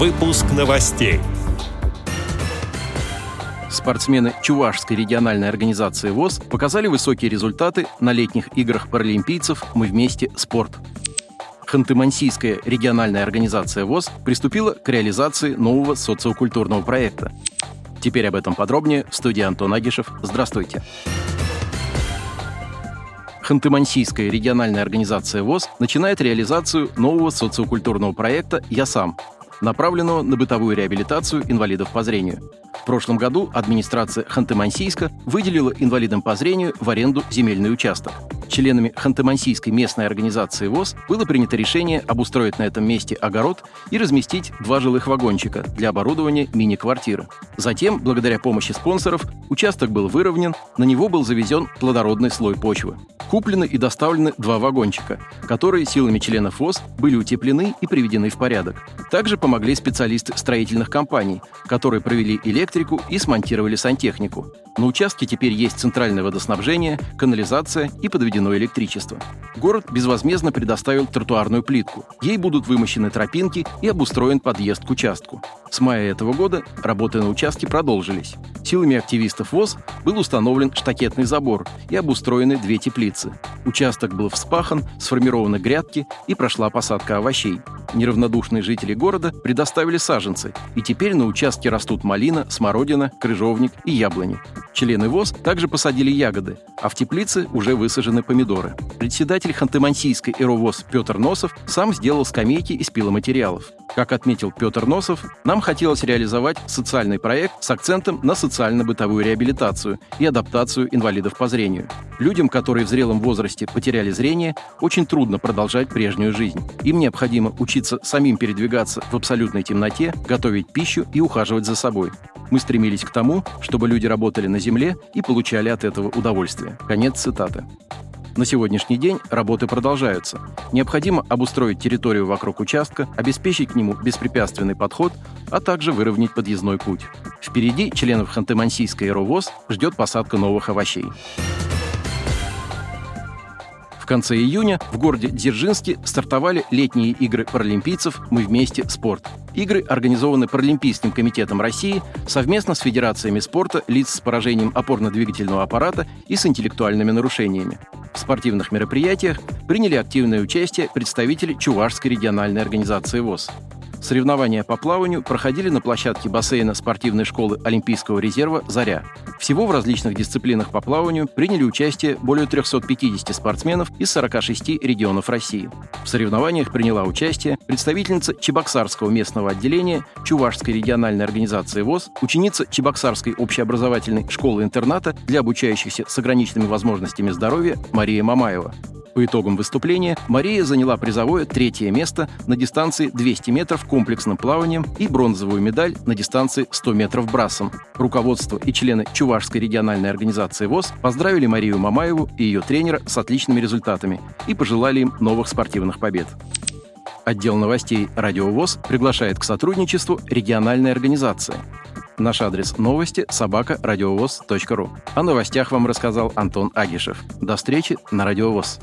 Выпуск новостей. Спортсмены Чувашской региональной организации ВОЗ показали высокие результаты на летних играх паралимпийцев «Мы вместе. Спорт». Ханты-Мансийская региональная организация ВОЗ приступила к реализации нового социокультурного проекта. Теперь об этом подробнее в студии Антон Агишев. Здравствуйте. Ханты-Мансийская региональная организация ВОЗ начинает реализацию нового социокультурного проекта «Я сам», направленного на бытовую реабилитацию инвалидов по зрению. В прошлом году администрация Ханты-Мансийска выделила инвалидам по зрению в аренду земельный участок. Членами Ханты-Мансийской местной организации ВОЗ было принято решение обустроить на этом месте огород и разместить два жилых вагончика для оборудования мини-квартиры. Затем, благодаря помощи спонсоров, участок был выровнен, на него был завезен плодородный слой почвы. Куплены и доставлены два вагончика, которые силами членов ВОЗ были утеплены и приведены в порядок. Также помогли специалисты строительных компаний, которые провели электрику и смонтировали сантехнику. На участке теперь есть центральное водоснабжение, канализация и подведено электричество. Город безвозмездно предоставил тротуарную плитку. Ей будут вымощены тропинки и обустроен подъезд к участку. С мая этого года работы на участке продолжились. Силами активистов ВОЗ был установлен штакетный забор и обустроены две теплицы. Участок был вспахан, сформированы грядки и прошла посадка овощей. Неравнодушные жители города предоставили саженцы, и теперь на участке растут малина, смородина, крыжовник и яблони. Члены ВОЗ также посадили ягоды, а в теплице уже высажены помидоры. Председатель Ханты-Мансийской ЭРОВОЗ Петр Носов сам сделал скамейки из пиломатериалов. Как отметил Петр Носов, нам хотелось реализовать социальный проект с акцентом на социально-бытовую реабилитацию и адаптацию инвалидов по зрению. Людям, которые в зрелом возрасте потеряли зрение, очень трудно продолжать прежнюю жизнь. Им необходимо учиться самим передвигаться в абсолютной темноте, готовить пищу и ухаживать за собой. Мы стремились к тому, чтобы люди работали на земле и получали от этого удовольствие. Конец цитаты. На сегодняшний день работы продолжаются. Необходимо обустроить территорию вокруг участка, обеспечить к нему беспрепятственный подход, а также выровнять подъездной путь. Впереди членов Ханты-Мансийской аэровоз ждет посадка новых овощей конце июня в городе Дзержинске стартовали летние игры паралимпийцев «Мы вместе. Спорт». Игры организованы Паралимпийским комитетом России совместно с федерациями спорта лиц с поражением опорно-двигательного аппарата и с интеллектуальными нарушениями. В спортивных мероприятиях приняли активное участие представители Чувашской региональной организации ВОЗ. Соревнования по плаванию проходили на площадке бассейна спортивной школы Олимпийского резерва «Заря». Всего в различных дисциплинах по плаванию приняли участие более 350 спортсменов из 46 регионов России. В соревнованиях приняла участие представительница Чебоксарского местного отделения Чувашской региональной организации ВОЗ, ученица Чебоксарской общеобразовательной школы-интерната для обучающихся с ограниченными возможностями здоровья Мария Мамаева. По итогам выступления Мария заняла призовое третье место на дистанции 200 метров комплексным плаванием и бронзовую медаль на дистанции 100 метров брасом. Руководство и члены Чувашской региональной организации ВОЗ поздравили Марию Мамаеву и ее тренера с отличными результатами и пожелали им новых спортивных побед. Отдел новостей «Радио ВОЗ» приглашает к сотрудничеству региональной организации. Наш адрес новости – собака ру. О новостях вам рассказал Антон Агишев. До встречи на Радиовоз.